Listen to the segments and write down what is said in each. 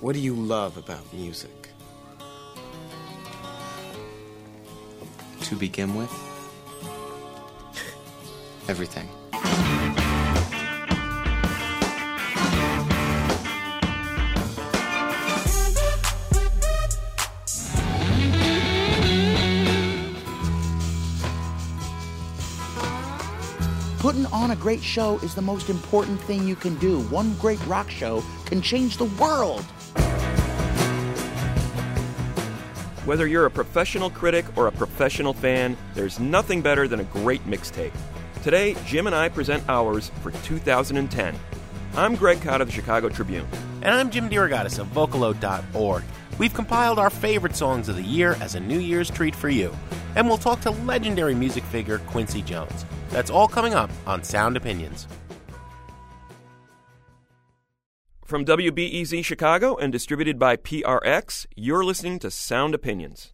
What do you love about music? To begin with, everything. Putting on a great show is the most important thing you can do. One great rock show can change the world. Whether you're a professional critic or a professional fan, there's nothing better than a great mixtape. Today, Jim and I present ours for 2010. I'm Greg Kot of the Chicago Tribune. And I'm Jim DeRogatis of Vocalo.org. We've compiled our favorite songs of the year as a New Year's treat for you. And we'll talk to legendary music figure Quincy Jones. That's all coming up on Sound Opinions. From WBEZ Chicago and distributed by PRX, you're listening to Sound Opinions.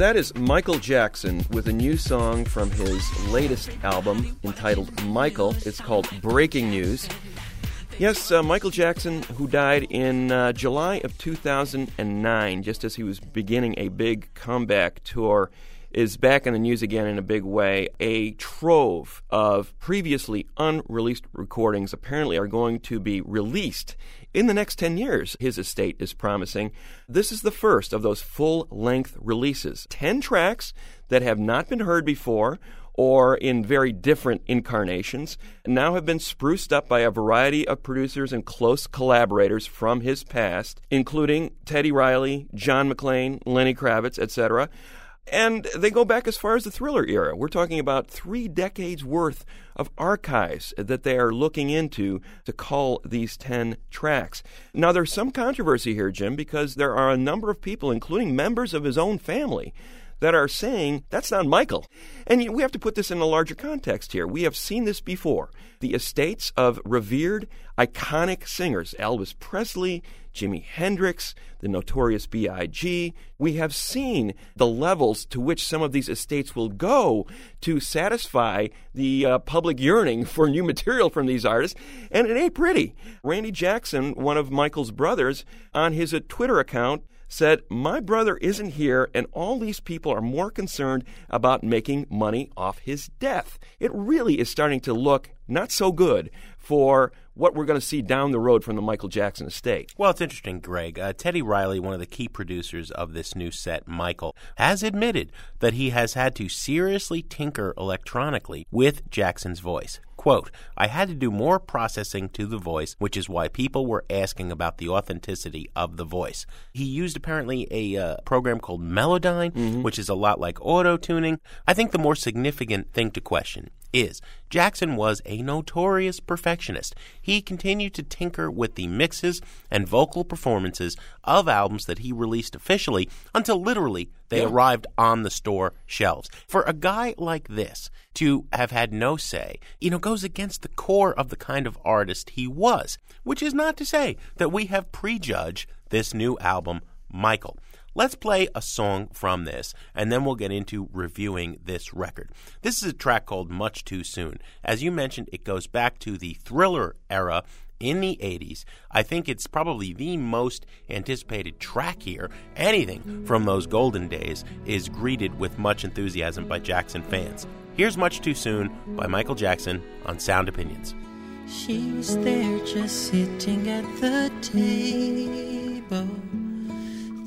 That is Michael Jackson with a new song from his latest album entitled Michael. It's called Breaking News. Yes, uh, Michael Jackson, who died in uh, July of 2009, just as he was beginning a big comeback tour, is back in the news again in a big way. A trove of previously unreleased recordings apparently are going to be released in the next 10 years, his estate is promising. This is the first of those full length releases 10 tracks that have not been heard before or in very different incarnations, now have been spruced up by a variety of producers and close collaborators from his past, including Teddy Riley, John McClain, Lenny Kravitz, etc. And they go back as far as the thriller era. We're talking about three decades worth of archives that they are looking into to call these 10 tracks. Now, there's some controversy here, Jim, because there are a number of people, including members of his own family, that are saying that's not Michael. And we have to put this in a larger context here. We have seen this before. The estates of revered, iconic singers, Elvis Presley, Jimi Hendrix, the notorious B.I.G., we have seen the levels to which some of these estates will go to satisfy the uh, public yearning for new material from these artists, and it ain't pretty. Randy Jackson, one of Michael's brothers, on his uh, Twitter account, said, My brother isn't here, and all these people are more concerned about making money off his death. It really is starting to look not so good for what we're going to see down the road from the Michael Jackson estate. Well, it's interesting, Greg. Uh, Teddy Riley, one of the key producers of this new set, Michael, has admitted that he has had to seriously tinker electronically with Jackson's voice. Quote, I had to do more processing to the voice, which is why people were asking about the authenticity of the voice. He used apparently a uh, program called Melodyne, which is a lot like auto tuning. I think the more significant thing to question is Jackson was a notorious perfectionist. He continued to tinker with the mixes and vocal performances of albums that he released officially until literally they arrived on the store shelves. For a guy like this to have had no say, you know, goes against the core of the kind of artist he was, which is not to say that we have prejudged this new album, Michael. Let's play a song from this, and then we'll get into reviewing this record. This is a track called Much Too Soon. As you mentioned, it goes back to the thriller era in the 80s. I think it's probably the most anticipated track here. Anything from those golden days is greeted with much enthusiasm by Jackson fans. Here's Much Too Soon by Michael Jackson on Sound Opinions. She's there just sitting at the table,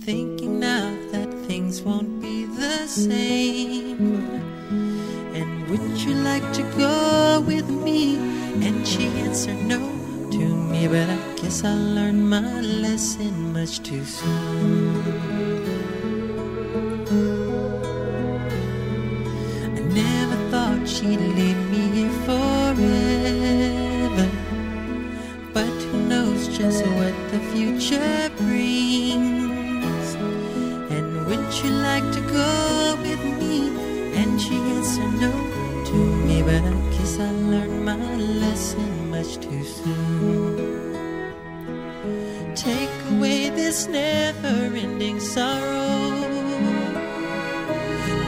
thinking now that things won't be the same. And would you like to go with me? And she answered no to me but I guess I learned my lesson much too soon. I never thought she'd leave me here forever. But who knows just what the future brings? Would you like to go with me? And she answered no to me, but I guess I learned my lesson much too soon. Take away this never ending sorrow.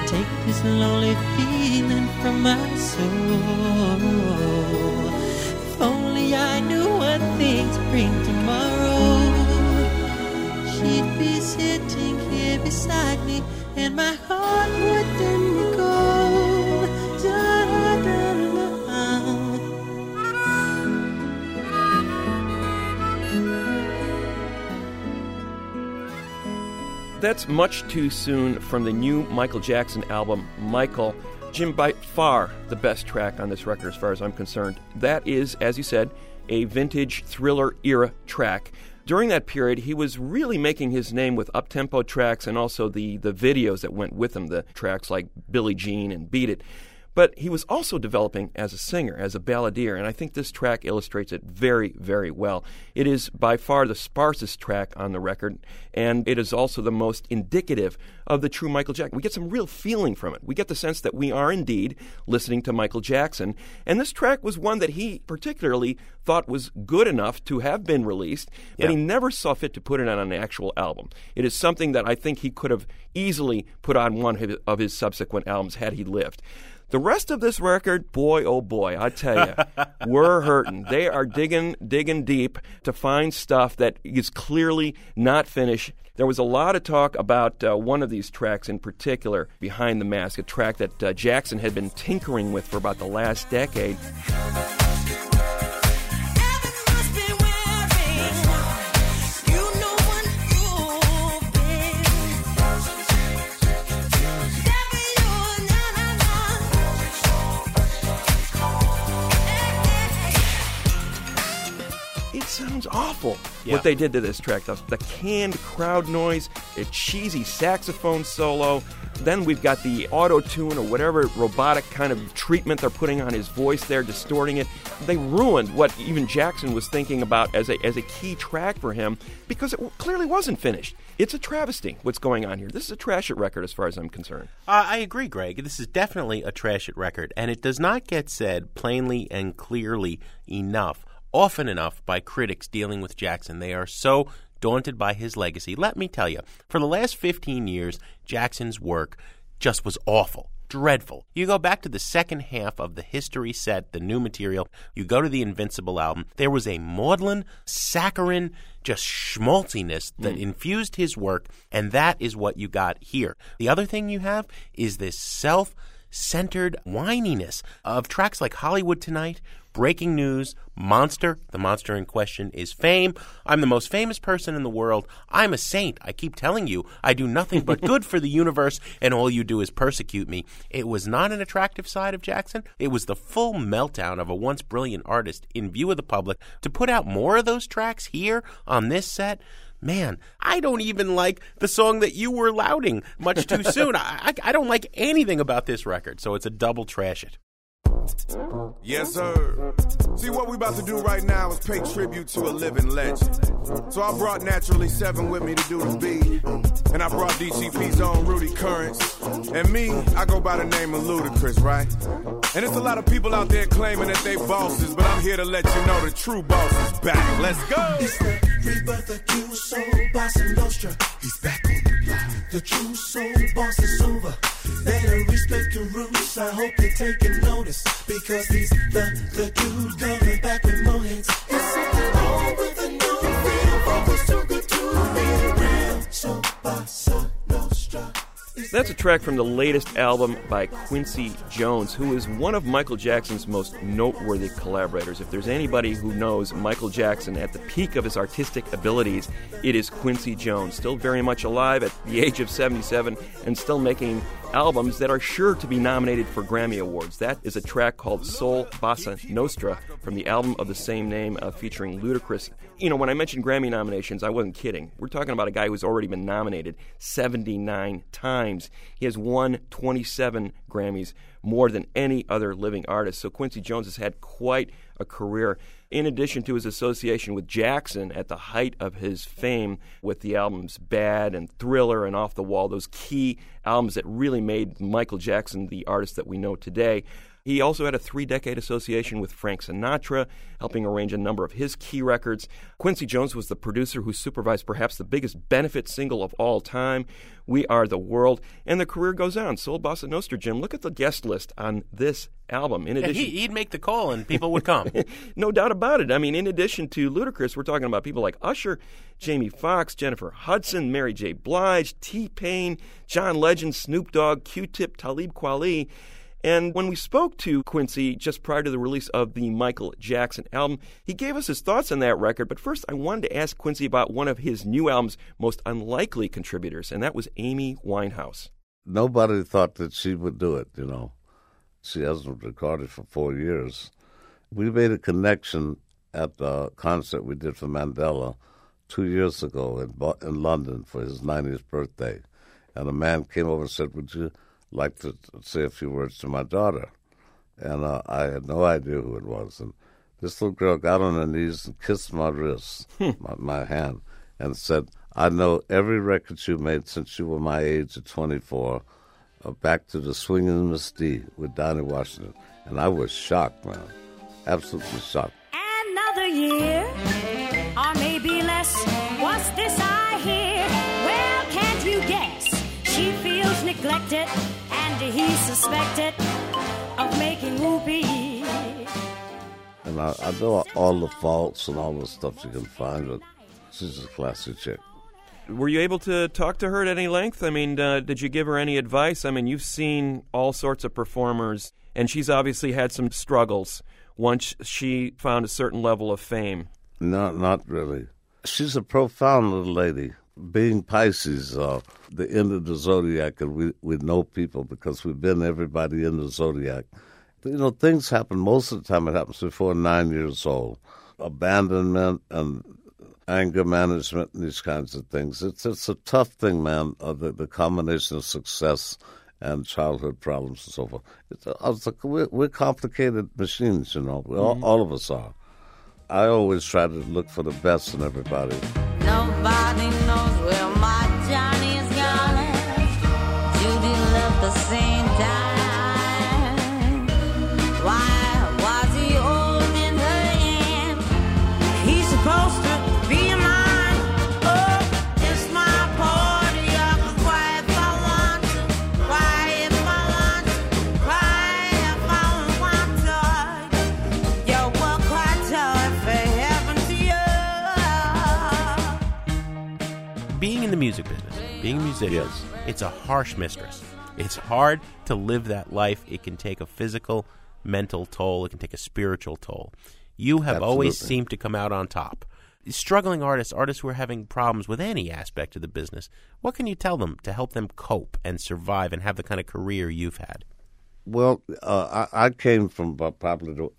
Take this lonely feeling from my soul. If only I knew what things bring tomorrow. She'd be sitting beside me, and my heart wouldn't go. That's much too soon from the new Michael Jackson album, Michael. Jim, by far the best track on this record, as far as I'm concerned. That is, as you said, a vintage thriller era track. During that period, he was really making his name with up-tempo tracks and also the, the videos that went with them, the tracks like Billie Jean and Beat It. But he was also developing as a singer, as a balladeer, and I think this track illustrates it very, very well. It is by far the sparsest track on the record, and it is also the most indicative of the true Michael Jackson. We get some real feeling from it. We get the sense that we are indeed listening to Michael Jackson, and this track was one that he particularly thought was good enough to have been released, but Yeah. he never saw fit to put it on an actual album. It is something that I think he could have easily put on one of his- of his subsequent albums had he lived. The rest of this record, boy, oh boy, I tell you, we're hurting. They are digging, digging deep to find stuff that is clearly not finished. There was a lot of talk about uh, one of these tracks in particular, Behind the Mask, a track that uh, Jackson had been tinkering with for about the last decade. Awful Yeah. what they did to this track. The, the canned crowd noise, a cheesy saxophone solo. Then we've got the auto tune or whatever robotic kind of treatment they're putting on his voice there, distorting it. They ruined what even Jackson was thinking about as a, as a key track for him because it clearly wasn't finished. It's a travesty what's going on here. This is a trash it record as far as I'm concerned. Uh, I agree, Greg. This is definitely a trash it record, and it does not get said plainly and clearly enough, often enough, by critics dealing with Jackson. They are so daunted by his legacy. Let me tell you, for the last 15 years, Jackson's work just was awful. Dreadful. You go back to the second half of the history set, the new material, you go to the Invincible album, there was a maudlin, saccharine, just schmaltziness that mm. infused his work, and that is what you got here. The other thing you have is this self centered whininess of tracks like Hollywood Tonight, Breaking News, Monster. The monster in question is fame. I'm the most famous person in the world. I'm a saint. I keep telling you, I do nothing but good for the universe, and all you do is persecute me. It was not an attractive side of Jackson. It was the full meltdown of a once brilliant artist in view of the public. To put out more of those tracks here on this set, Man, I don't even like the song that you were lauding much too soon. I, I, I don't like anything about this record, so it's a double trash it. Yes, sir. See, what we about to do right now is pay tribute to a living legend. So I brought Naturally 7 with me to do the beat. And I brought DTP's own Rudy Currence. And me, I go by the name of Ludacris, right? And it's a lot of people out there claiming that they bosses, but I'm here to let you know the true boss is back. Let's go! It's the rebirth of Q Soul Bossa Nostra. He's back on the. The true soul boss is over. I hope you're taking notice because he's the the dude coming back with more hits. It's something with new too good to be real. So Nostra. That's a track from the latest album by Quincy Jones, who is one of Michael Jackson's most noteworthy collaborators. If there's anybody who knows Michael Jackson at the peak of his artistic abilities, it is Quincy Jones, still very much alive at the age of 77 and still making albums that are sure to be nominated for Grammy Awards. That is a track called Soul Bossa Nostra from the album of the same name uh, featuring Ludacris. You know, when I mentioned Grammy nominations, I wasn't kidding. We're talking about a guy who's already been nominated 79 times. He has won 27 Grammys, more than any other living artist. So Quincy Jones has had quite a career. In addition to his association with Jackson at the height of his fame with the albums Bad and Thriller and Off the Wall, those key albums that really made Michael Jackson the artist that we know today. He also had a three decade association with Frank Sinatra, helping arrange a number of his key records. Quincy Jones was the producer who supervised perhaps the biggest benefit single of all time, We Are the World. And the career goes on. Soul Bossa Nostra, Jim, look at the guest list on this album. In Yeah, addition, he, he'd make the call and people would come. no doubt about it. I mean, in addition to Ludacris, we're talking about people like Usher, Jamie Foxx, Jennifer Hudson, Mary J. Blige, T Pain, John Legend, Snoop Dogg, Q Tip, Talib Kweli. And when we spoke to Quincy just prior to the release of the Michael Jackson album, he gave us his thoughts on that record. But first, I wanted to ask Quincy about one of his new album's most unlikely contributors, and that was Amy Winehouse. Nobody thought that she would do it, you know. She hasn't recorded for four years. We made a connection at the concert we did for Mandela two years ago in, in London for his 90th birthday. And a man came over and said, Would you like to say a few words to my daughter? And uh, I had no idea who it was. And this little girl got on her knees and kissed my wrist, my, my hand, and said, I know every record you made since you were my age at 24, uh, back to the Swingin' Miss D with Dinah Washington. And I was shocked, man. Absolutely shocked. Another year, or maybe less. What's this I hear? Well, can't you guess? She feels neglected, and suspected of making whoopee. And I, I know all the faults and all the stuff you can find, but she's a classy chick. Were you able to talk to her at any length? I mean, uh, did you give her any advice? I mean, you've seen all sorts of performers, and she's obviously had some struggles once she found a certain level of fame. No, not really. She's a profound little lady. Being Pisces, uh, the end of the zodiac, and we, we know people because we've been everybody in the zodiac. You know, things happen. Most of the time, it happens before nine years old. Abandonment and anger management and these kinds of things. It's it's a tough thing, man. Uh, the, the combination of success and childhood problems and so forth. It's, I was like, we're, we're complicated machines, you know. We all, all of us are. I always try to look for the best in everybody. Nobody being a musician, it's a harsh mistress. It's hard to live that life. It can take a physical, mental toll. It can take a spiritual toll. You have always seemed to come out on top. Struggling artists, artists who are having problems with any aspect of the business, what can you tell them to help them cope and survive and have the kind of career you've had? Well, uh, I, I came from probably the,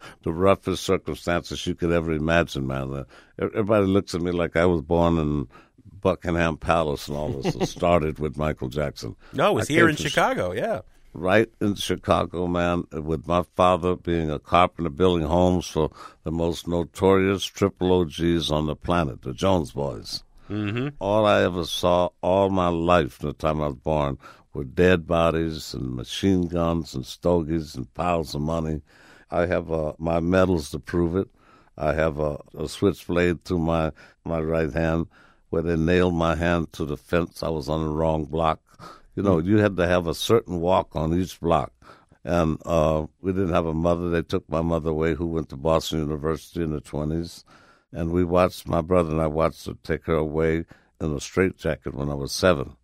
the roughest circumstances you could ever imagine, man. Everybody looks at me like I was born in Buckingham Palace and all this. it started with Michael Jackson. No, it was I here in Chicago, yeah. Right in Chicago, man, with my father being a carpenter building homes for the most notorious triple OGs on the planet, the Jones Boys. Mm-hmm. All I ever saw all my life from the time I was born were dead bodies and machine guns and stogies and piles of money. I have uh, my medals to prove it. I have a, a switchblade through my, my right hand where they nailed my hand to the fence. I was on the wrong block. You know, you had to have a certain walk on each block. And uh, we didn't have a mother. They took my mother away, who went to Boston University in the 20s. And we watched, my brother and I watched her take her away in a straitjacket when I was seven.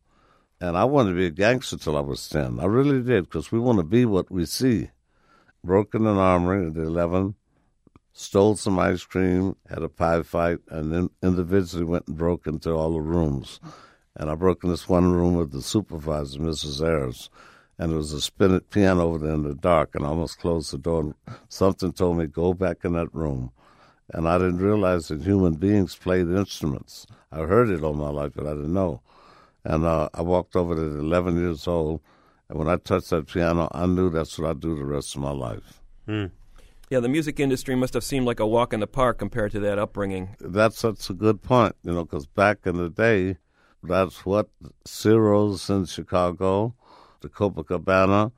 And I wanted to be a gangster till I was 10. I really did, because we want to be what we see. Broken in an armory at 11, stole some ice cream, had a pie fight, and then individually went and broke into all the rooms. and I broke in this one room with the supervisor, Mrs. Ayers, and there was a spinet piano over there in the dark, and I almost closed the door. Something told me, go back in that room. And I didn't realize that human beings played instruments. I heard it all my life, but I didn't know. And uh, I walked over there at 11 years old, and when I touched that piano, I knew that's what I'd do the rest of my life. Yeah, the music industry must have seemed like a walk in the park compared to that upbringing. That's such a good point, you know, because back in the day, that's what Ciro's in Chicago, the Copacabana,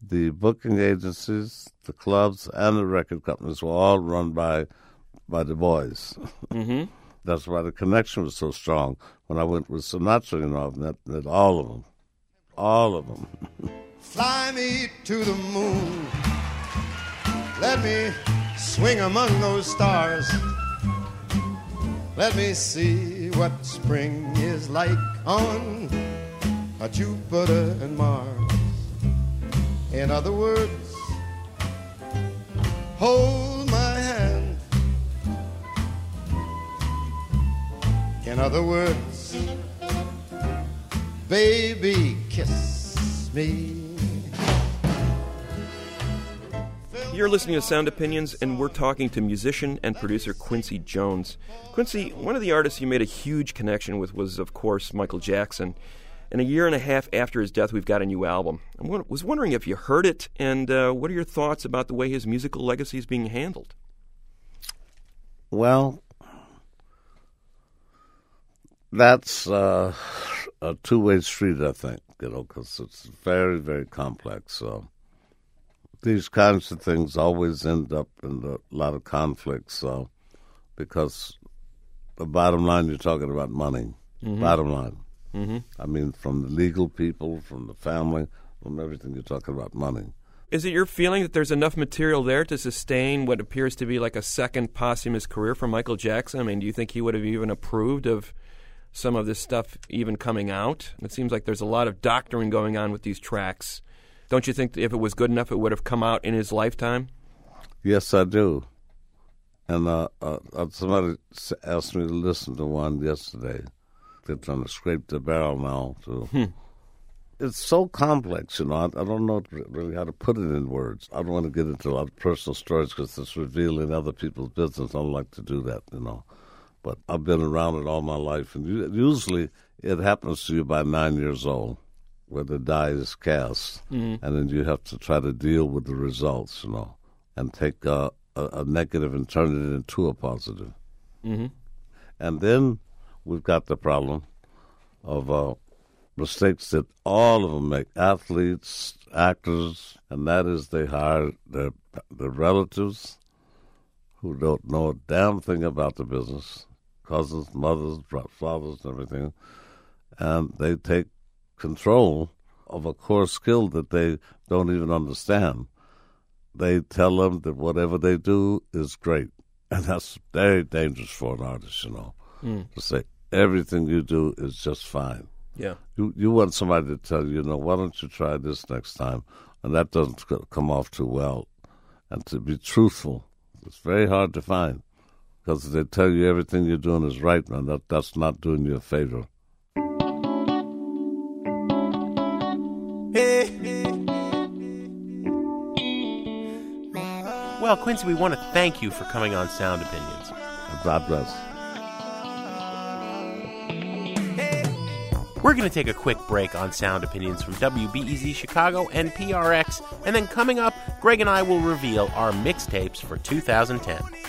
the booking agencies, the clubs, and the record companies were all run by by the boys. Mm-hmm. That's why the connection was so strong. When I went with Sinatra, you know, I met, met all of them, all of them. Fly me to the moon. Let me swing among those stars. Let me see what spring is like on a Jupiter and Mars. In other words, hold my hand. In other words, baby, kiss me. You're listening to Sound Opinions, and we're talking to musician and producer Quincy Jones. Quincy, one of the artists you made a huge connection with was, of course, Michael Jackson. And a year and a half after his death, we've got a new album. I wa- was wondering if you heard it, and uh, what are your thoughts about the way his musical legacy is being handled? Well, that's uh, a two-way street, I think. You know, because it's very, very complex. Uh, these kinds of things always end up in a lot of conflicts uh, because the bottom line, you're talking about money. Mhm. Bottom line. Mhm. I mean, from the legal people, from the family, from everything, you're talking about money. Is it your feeling that there's enough material there to sustain what appears to be like a second posthumous career for Michael Jackson? I mean, do you think he would have even approved of some of this stuff even coming out? It seems like there's a lot of doctoring going on with these tracks. Don't you think if it was good enough, it would have come out in his lifetime? Yes, I do. And uh, uh, uh, somebody asked me to listen to one yesterday. They're trying to scrape the barrel now. To, Hmm. It's so complex, you know. I, I don't know really how to put it in words. I don't want to get into a lot of personal stories because it's revealing other people's business. I don't like to do that, you know. But I've been around it all my life, and usually it happens to you by nine years old, where the die is cast, Mhm. and then you have to try to deal with the results, you know, and take uh, a, a negative and turn it into a positive. Mm-hmm. And then we've got the problem of uh, mistakes that all of them make athletes, actors, and that is they hire their, their relatives who don't know a damn thing about the business cousins, mothers, fathers, and everything and they take control of a core skill that they don't even understand. They tell them that whatever they do is great. And that's very dangerous for an artist, you know, Mm. to say everything you do is just fine. Yeah. You you want somebody to tell you, you know, why don't you try this next time? And that doesn't come off too well. And to be truthful, it's very hard to find because they tell you everything you're doing is right, man. That that's not doing you a favor. Well, Quincy, we want to thank you for coming on Sound Opinions. God bless. We're going to take a quick break on Sound Opinions from WBEZ Chicago and PRX, and then coming up, Greg and I will reveal our mixtapes for 2010.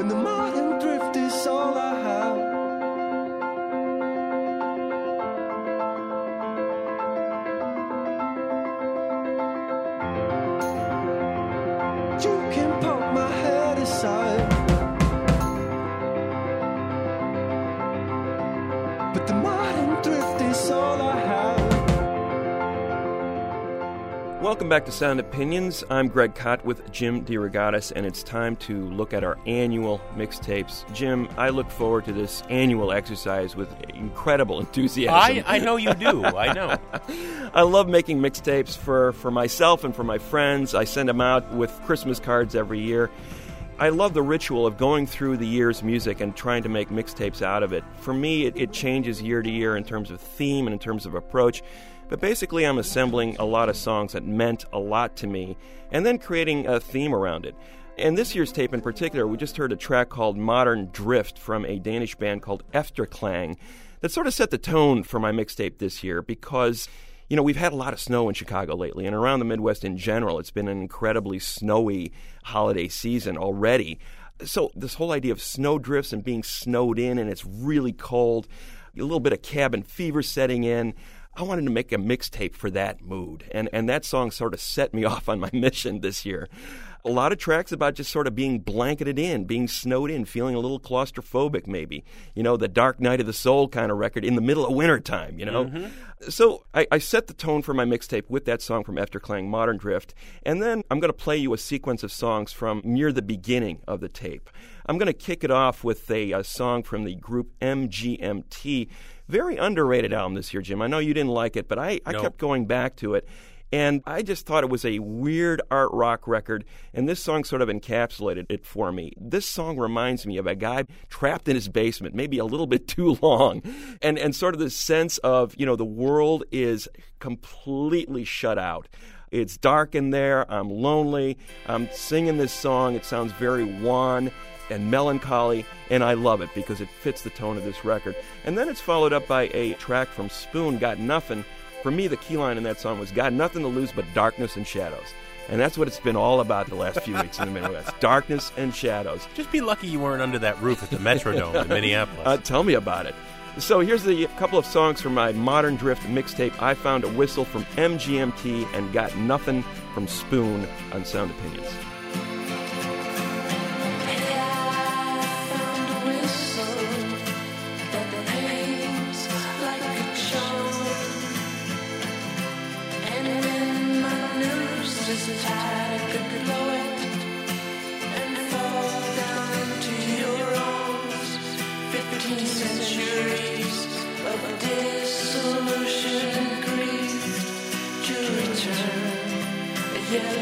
When the modern thrift is all I have. Back to Sound Opinions. I'm Greg Kot with Jim DeRogatis, and it's time to look at our annual mixtapes. Jim, I look forward to this annual exercise with incredible enthusiasm. I, I know you do. I know. I love making mixtapes for, for myself and for my friends. I send them out with Christmas cards every year. I love the ritual of going through the year's music and trying to make mixtapes out of it. For me, it, it changes year to year in terms of theme and in terms of approach. But basically, I'm assembling a lot of songs that meant a lot to me and then creating a theme around it. And this year's tape in particular, we just heard a track called Modern Drift from a Danish band called Efterklang that sort of set the tone for my mixtape this year because, you know, we've had a lot of snow in Chicago lately and around the Midwest in general. It's been an incredibly snowy holiday season already. So, this whole idea of snow drifts and being snowed in and it's really cold, a little bit of cabin fever setting in. I wanted to make a mixtape for that mood. And, and that song sort of set me off on my mission this year. A lot of tracks about just sort of being blanketed in, being snowed in, feeling a little claustrophobic, maybe. You know, the Dark Night of the Soul kind of record in the middle of wintertime, you know? Mm-hmm. So I, I set the tone for my mixtape with that song from Efterklang, Modern Drift. And then I'm going to play you a sequence of songs from near the beginning of the tape. I'm going to kick it off with a, a song from the group MGMT. Very underrated album this year, Jim. I know you didn't like it, but I, I No. kept going back to it. And I just thought it was a weird art rock record, and this song sort of encapsulated it for me. This song reminds me of a guy trapped in his basement, maybe a little bit too long, and, and sort of the sense of, you know, the world is completely shut out. It's dark in there. I'm lonely. I'm singing this song. It sounds very wan and melancholy, and I love it because it fits the tone of this record. And then it's followed up by a track from Spoon, Got Nothing. For me, the key line in that song was Got nothing to lose but darkness and shadows. And that's what it's been all about the last few weeks in the Midwest darkness and shadows. Just be lucky you weren't under that roof at the Metrodome in Minneapolis. Uh, tell me about it. So here's the couple of songs from my Modern Drift mixtape. I found a whistle from MGMT and got nothing from Spoon on Sound Opinions. A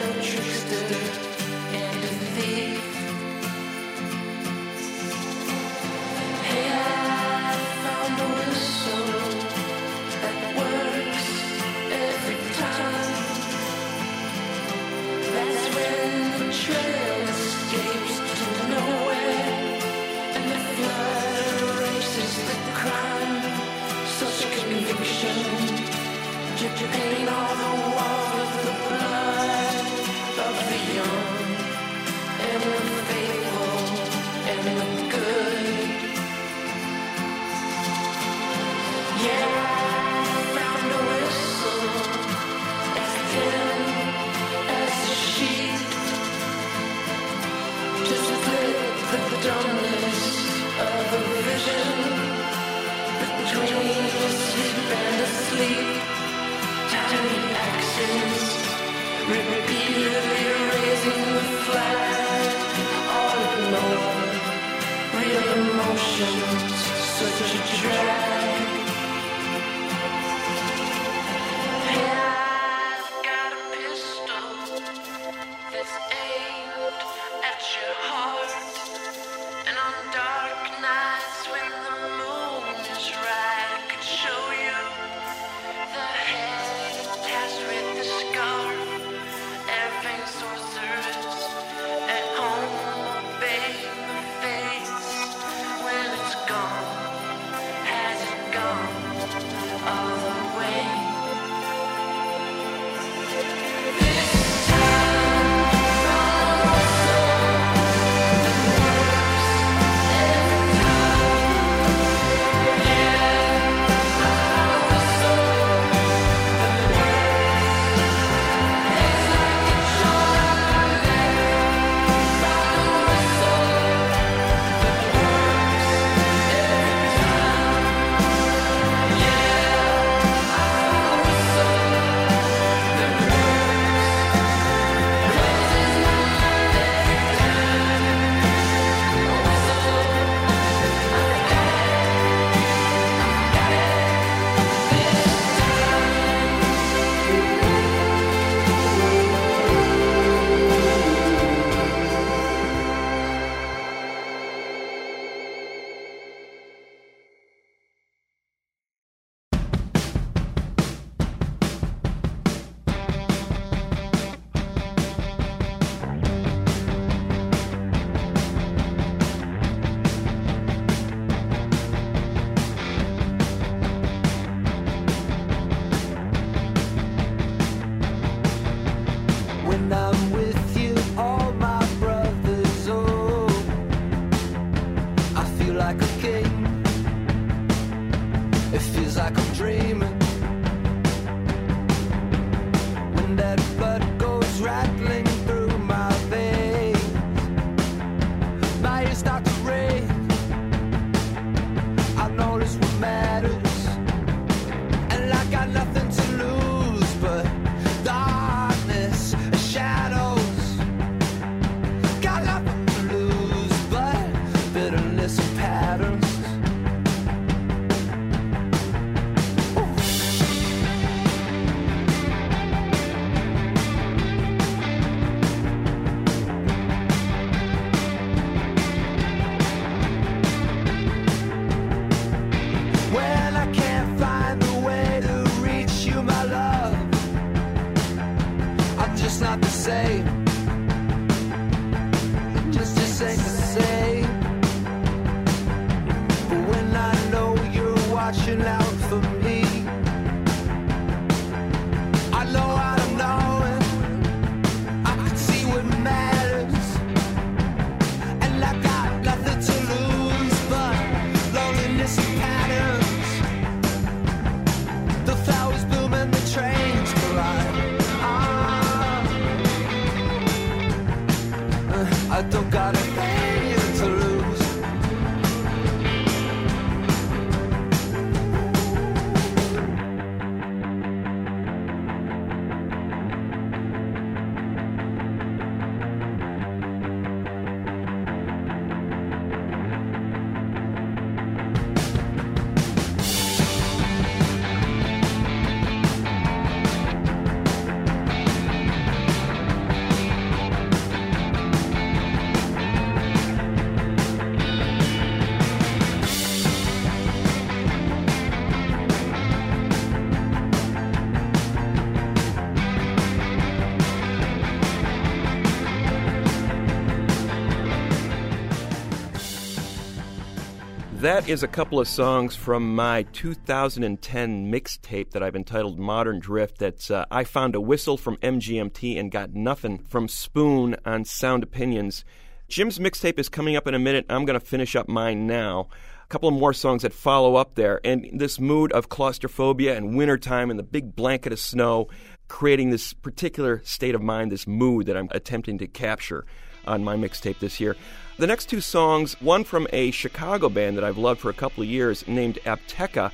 That is a couple of songs from my 2010 mixtape that I've entitled Modern Drift. That's uh, I found a whistle from MGMT and got nothing from Spoon on Sound Opinions. Jim's mixtape is coming up in a minute. I'm going to finish up mine now. A couple of more songs that follow up there, and this mood of claustrophobia and wintertime and the big blanket of snow, creating this particular state of mind, this mood that I'm attempting to capture on my mixtape this year. The next two songs, one from a Chicago band that I've loved for a couple of years named Apteka.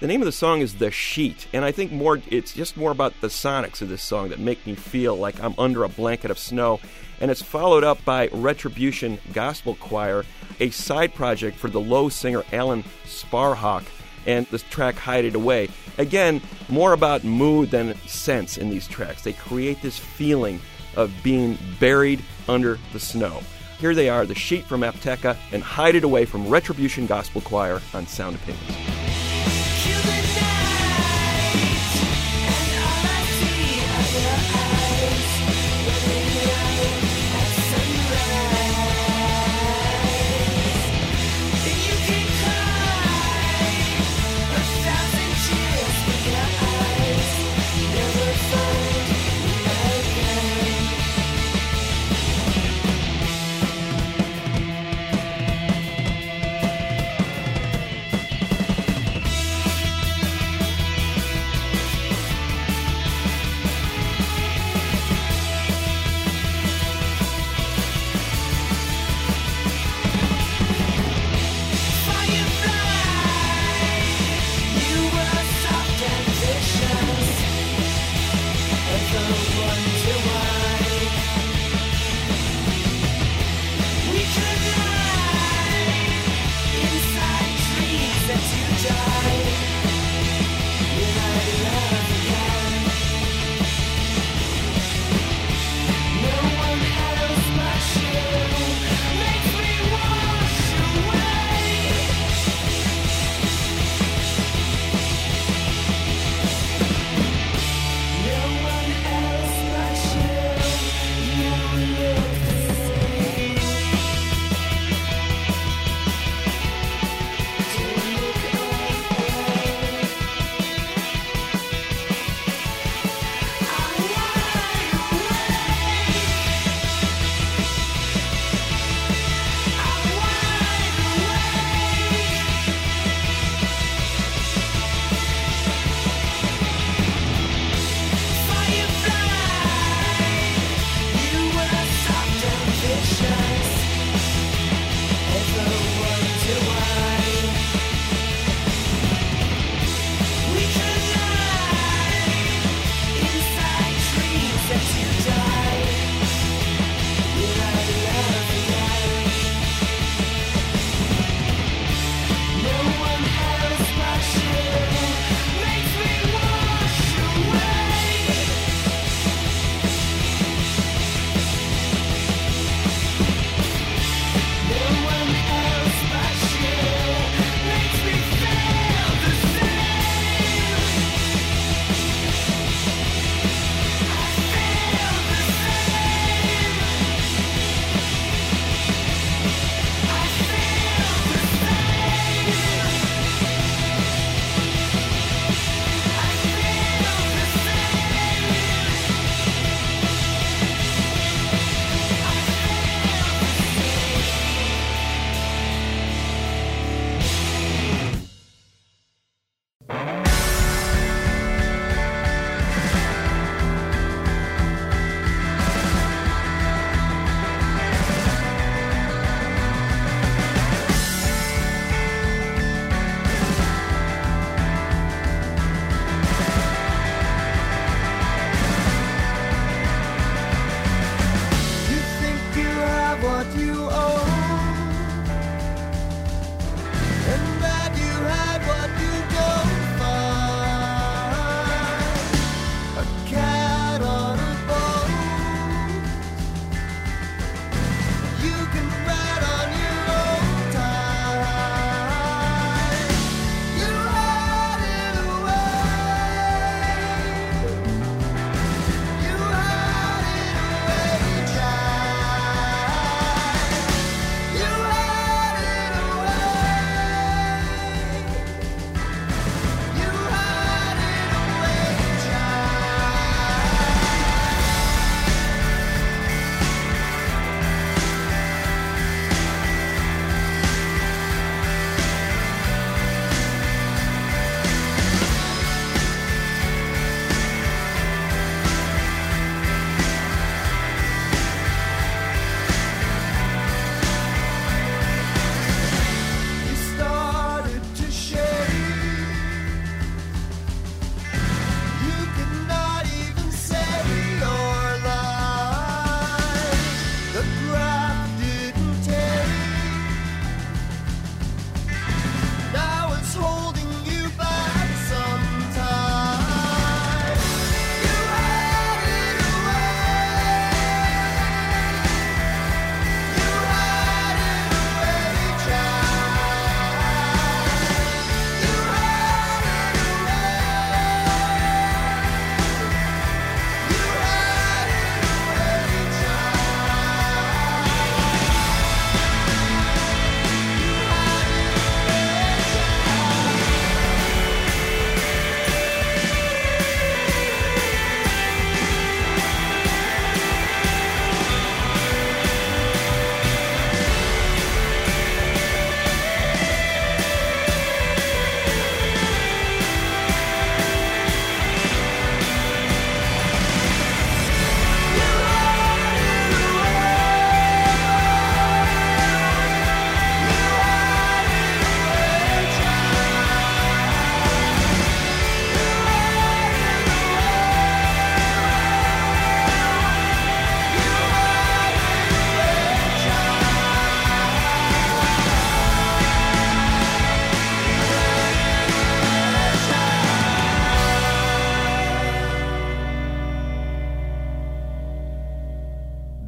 The name of the song is The Sheet, and I think more it's just more about the sonics of this song that make me feel like I'm under a blanket of snow. And it's followed up by Retribution Gospel Choir, a side project for the low singer Alan Sparhawk, and the track Hide It Away. Again, more about mood than sense in these tracks. They create this feeling of being buried under the snow. Here they are, The Sheet from Apteka and Hide It Away from Retribution Gospel Choir on Sound Opinions.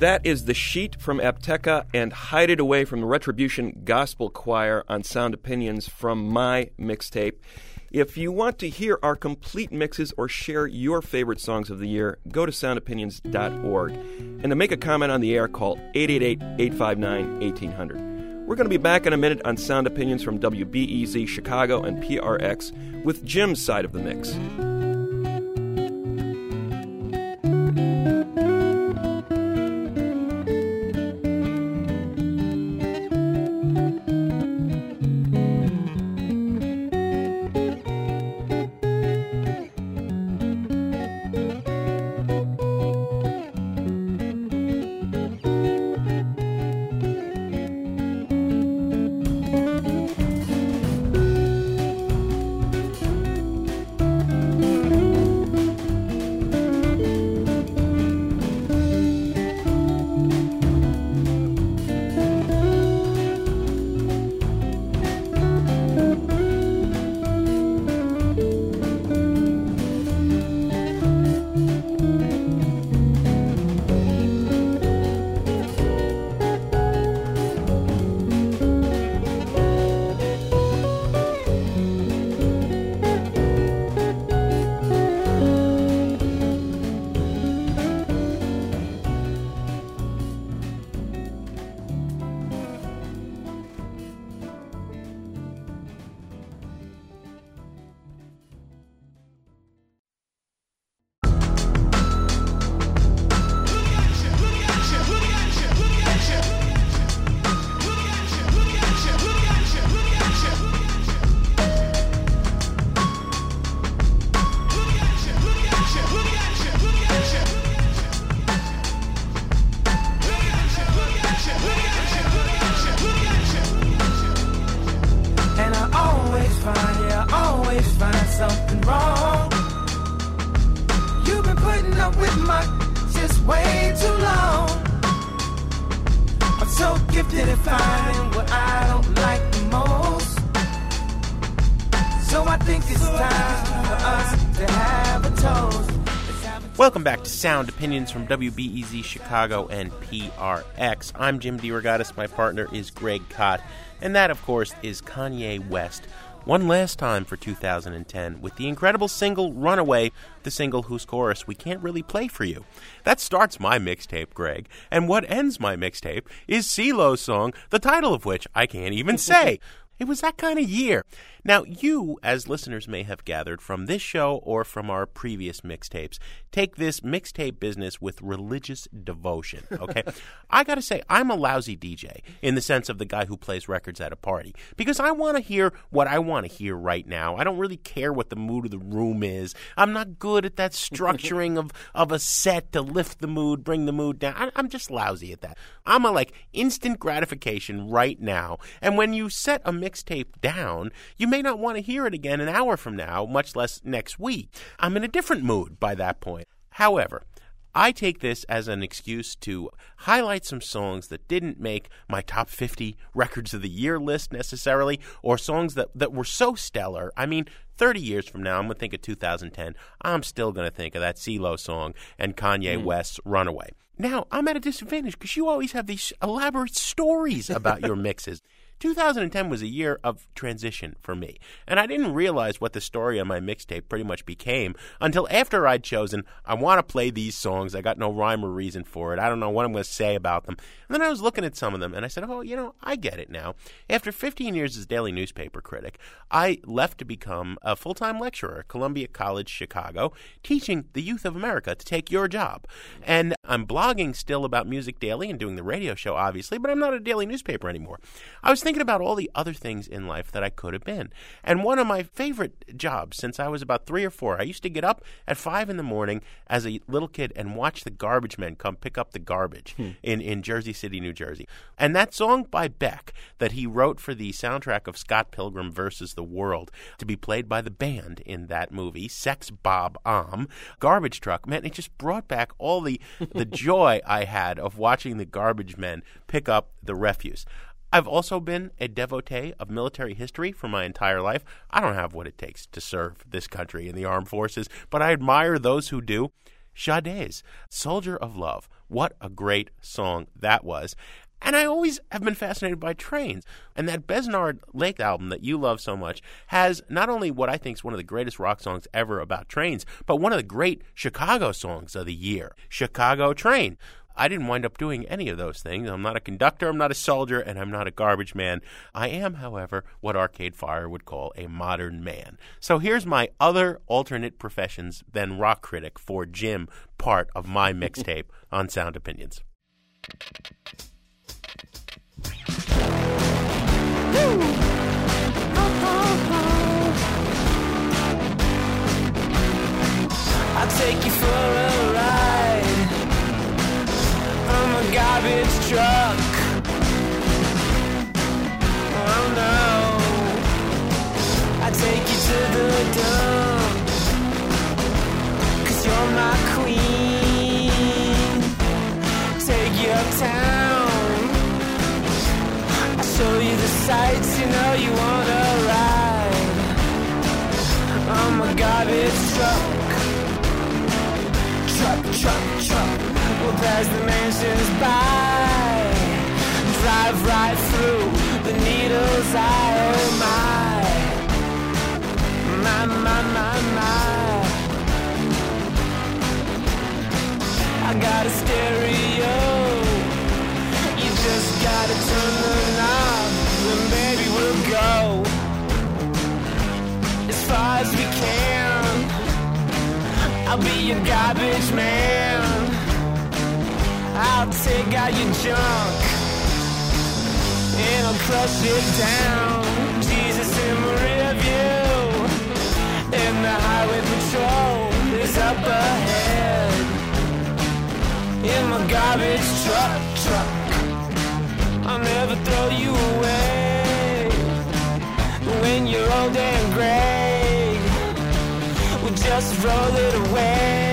That is The Sheet from Apteka and Hide It Away from the Retribution Gospel Choir on Sound Opinions from my mixtape. If you want to hear our complete mixes or share your favorite songs of the year, go to soundopinions.org. And to make a comment on the air, call 888 859 1800. We're going to be back in a minute on Sound Opinions from WBEZ Chicago and PRX with Jim's side of the mix. Sound Opinions from WBEZ Chicago and PRX. I'm Jim DeRogatis. My partner is Greg Kot. And that, of course, is Kanye West. One last time for 2010 with the incredible single Runaway, the single whose chorus we can't really play for you. That starts my mixtape, Greg. And what ends my mixtape is CeeLo's song, the title of which I can't even say. It was that kind of year. Now, you, as listeners may have gathered from this show or from our previous mixtapes, take this mixtape business with religious devotion, okay? I gotta say, I'm a lousy DJ in the sense of the guy who plays records at a party because I wanna hear what I wanna hear right now. I don't really care what the mood of the room is. I'm not good at that structuring of, of a set to lift the mood, bring the mood down. I, I'm just lousy at that. I'm a like instant gratification right now. And when you set a mixtape down, you may not want to hear it again an hour from now, much less next week. I'm in a different mood by that point. However, I take this as an excuse to highlight some songs that didn't make my top 50 records of the year list necessarily, or songs that, that were so stellar. I mean, 30 years from now, I'm going to think of 2010. I'm still going to think of that CeeLo song and Kanye mm. West's Runaway. Now, I'm at a disadvantage because you always have these elaborate stories about your mixes. 2010 was a year of transition for me, and I didn't realize what the story on my mixtape pretty much became until after I'd chosen, I want to play these songs. I got no rhyme or reason for it. I don't know what I'm going to say about them. And then I was looking at some of them, and I said, oh, you know, I get it now. After 15 years as daily newspaper critic, I left to become a full time lecturer at Columbia College, Chicago, teaching the youth of America to take your job. And I'm blogging still about music daily and doing the radio show, obviously, but I'm not a daily newspaper anymore. I was thinking about all the other things in life that I could have been. And one of my favorite jobs since I was about three or four, I used to get up at five in the morning as a little kid and watch the garbage men come pick up the garbage hmm. in, in Jersey City, New Jersey. And that song by Beck that he wrote for the soundtrack of Scott Pilgrim versus the World to be played by the band in that movie, Sex Bob-Omb, Garbage Truck, man, it just brought back all the, the joy I had of watching the garbage men pick up the refuse. I've also been a devotee of military history for my entire life. I don't have what it takes to serve this country in the armed forces, but I admire those who do. Sade's Soldier of Love, What a great song that was. And I always have been fascinated by trains. And that Besnard Lake album that you love so much has not only what I think is one of the greatest rock songs ever about trains, but one of the great Chicago songs of the year Chicago Train. I didn't wind up doing any of those things. I'm not a conductor, I'm not a soldier, and I'm not a garbage man. I am, however, what Arcade Fire would call a modern man. So here's my other alternate professions than rock critic for Jim part of my mixtape on Sound Opinions. I'll take you for a garbage truck. Oh no. I take you to the dump. Cause you're my queen. Take you uptown. I show you the sights you know you wanna ride. I'm a garbage truck truck, truck, truck. We'll pass the mansions by. Drive right through the needle's eye. Oh my, my, my, my, my. I got a stereo. I'll be your garbage man. I'll take out your junk and I'll crush it down. Jesus in my rear view, and the highway patrol is up ahead. In my garbage truck, truck, I'll never throw you away. When you're old and gray just roll it away.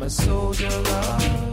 I'm a soldier love.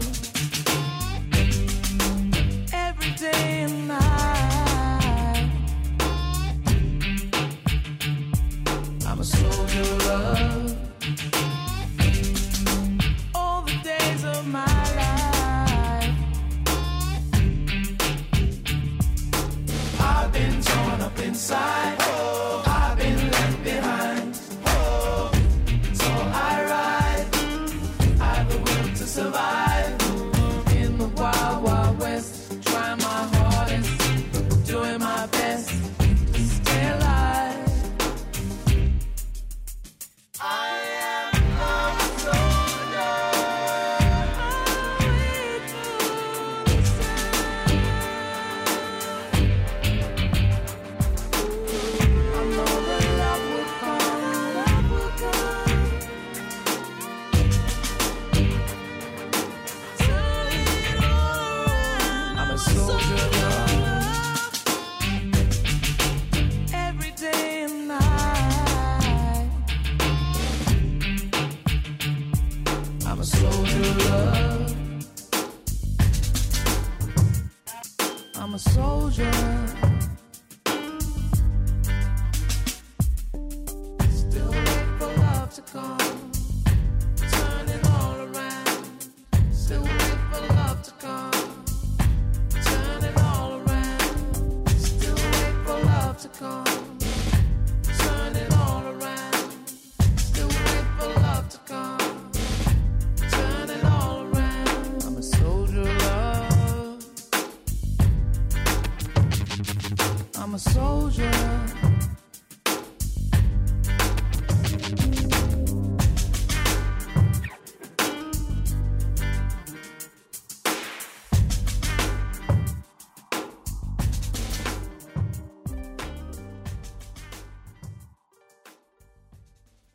a soldier.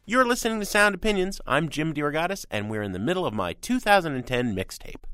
You're listening to Sound Opinions. I'm Jim DeRogatis, and we're in the middle of my 2010 mixtape.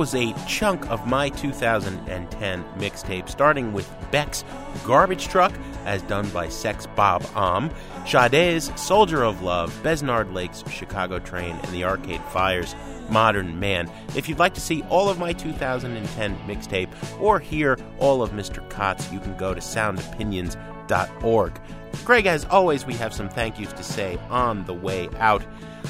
Was a chunk of my 2010 mixtape, starting with Beck's Garbage Truck, as done by Sex Bob Om, Sade's Soldier of Love, Besnard Lake's Chicago Train, and the Arcade Fire's Modern Man. If you'd like to see all of my 2010 mixtape or hear all of Mr. Kot's, you can go to soundopinions.org. Greg, as always, we have some thank yous to say on the way out.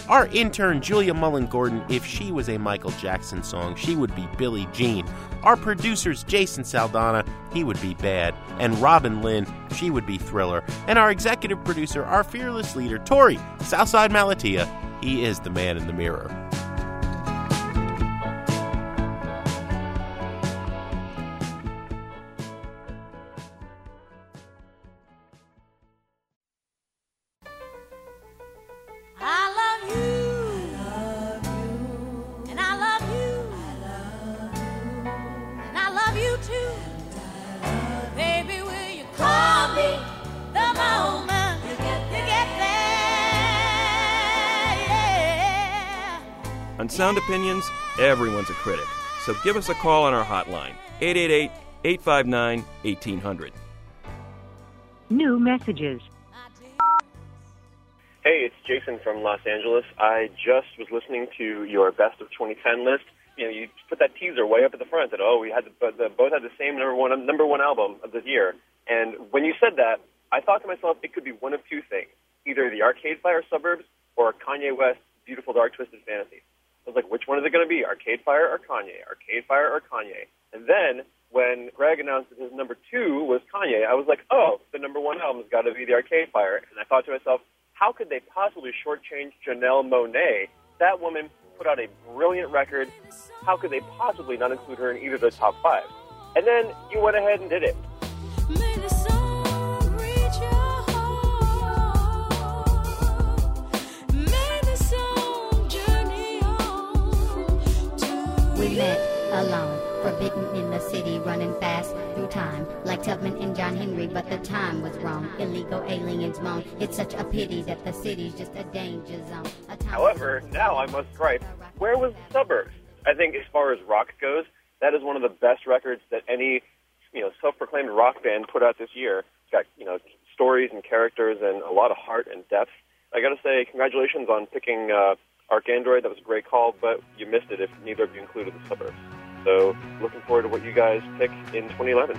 Our intern, Julia Mullen Gordon, if she was a Michael Jackson song, she would be Billie Jean. Our producers, Jason Saldanha, he would be Bad. And Robin Linn, she would be Thriller. And our executive producer, our fearless leader, Torey, Southside Malatia, he is the man in the mirror. Opinions, everyone's a critic. So give us a call on our hotline, 888 859 1800. New messages. Hey, it's Jason from Los Angeles. I just was listening to your best of 2010 list. You know, you put that teaser way up at the front that oh, we had the, the both had the same number one number one album of this year. And when you said that, I thought to myself it could be one of two things: either the Arcade Fire Suburbs or Kanye West's Beautiful Dark Twisted Fantasy. I was like, which one is it going to be? Arcade Fire or Kanye? Arcade Fire or Kanye? And then when Greg announced that his number two was Kanye, I was like, oh, the number one album's got to be the Arcade Fire. And I thought to myself, how could they possibly shortchange Janelle Monáe? That woman put out a brilliant record. How could they possibly not include her in either of the top five? And then you went ahead and did it. Met alone, forbidden in the city, running fast through time, like Tubman and John Henry, but the time was wrong. Illegal aliens moan. It's such a pity that the city's just a danger zone. A However, now I must gripe, where was the suburbs? I think as far as rock goes, that is one of the best records that any you know self-proclaimed rock band put out this year. It's got you know stories and characters and a lot of heart and depth. I got to say, congratulations on picking uh, ArchAndroid. That was a great call, but you missed it if neither of you included the suburbs. So, looking forward to what you guys pick in 2011.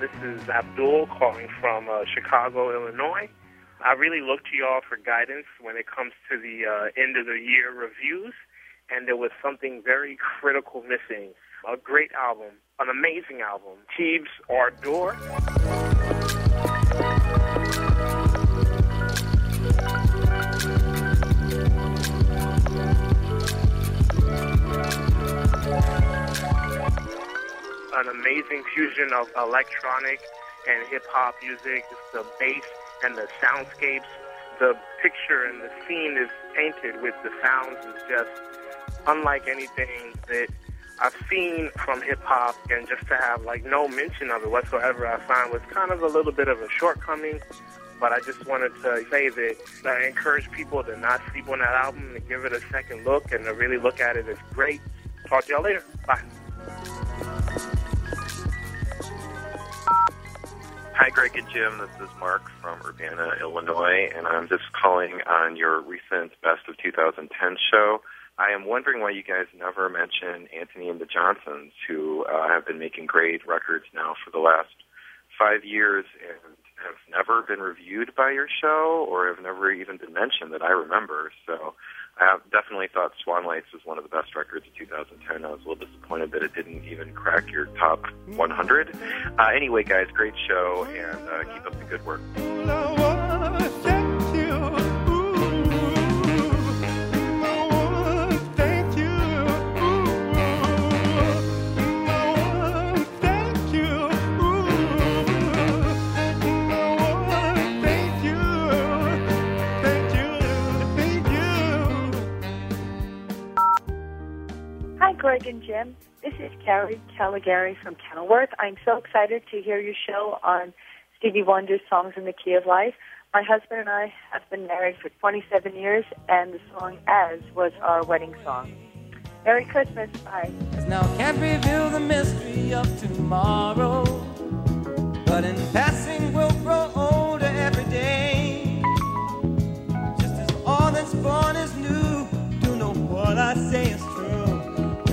This is Abdul calling from uh, Chicago, Illinois. I really look to y'all for guidance when it comes to the uh, end of the year reviews, and there was something very critical missing. A great album, an amazing album. Teebs Ardor. An amazing fusion of electronic and hip hop music. The bass and the soundscapes, the picture and the scene is painted with the sounds is just unlike anything that I've seen from hip hop, and just to have like no mention of it whatsoever, I find was kind of a little bit of a shortcoming. But I just wanted to say that I encourage people to not sleep on that album and give it a second look and to really look at it as great. Talk to y'all later. Bye. Hi, Greg and Jim. This is Mark from Urbana, Illinois, and I'm just calling on your recent Best of 2010 show. I am wondering why you guys never mention Anthony and the Johnsons, who uh, have been making great records now for the last five years and have never been reviewed by your show or have never even been mentioned that I remember. So I definitely thought Swan Lights was one of the best records of 2010. I was a little disappointed that it didn't even crack your top 100. Uh, anyway, guys, great show, and uh, keep up the good work. And Jim. This is Carrie Caligari from Kenilworth. I'm so excited to hear your show on Stevie Wonder's Songs in the Key of Life. My husband and I have been married for 27 years, and the song As was our wedding song. Merry Christmas. Bye. Now can't reveal the mystery of tomorrow, but in passing we'll grow older every day. Just as all that's born is new, do know what I say is true,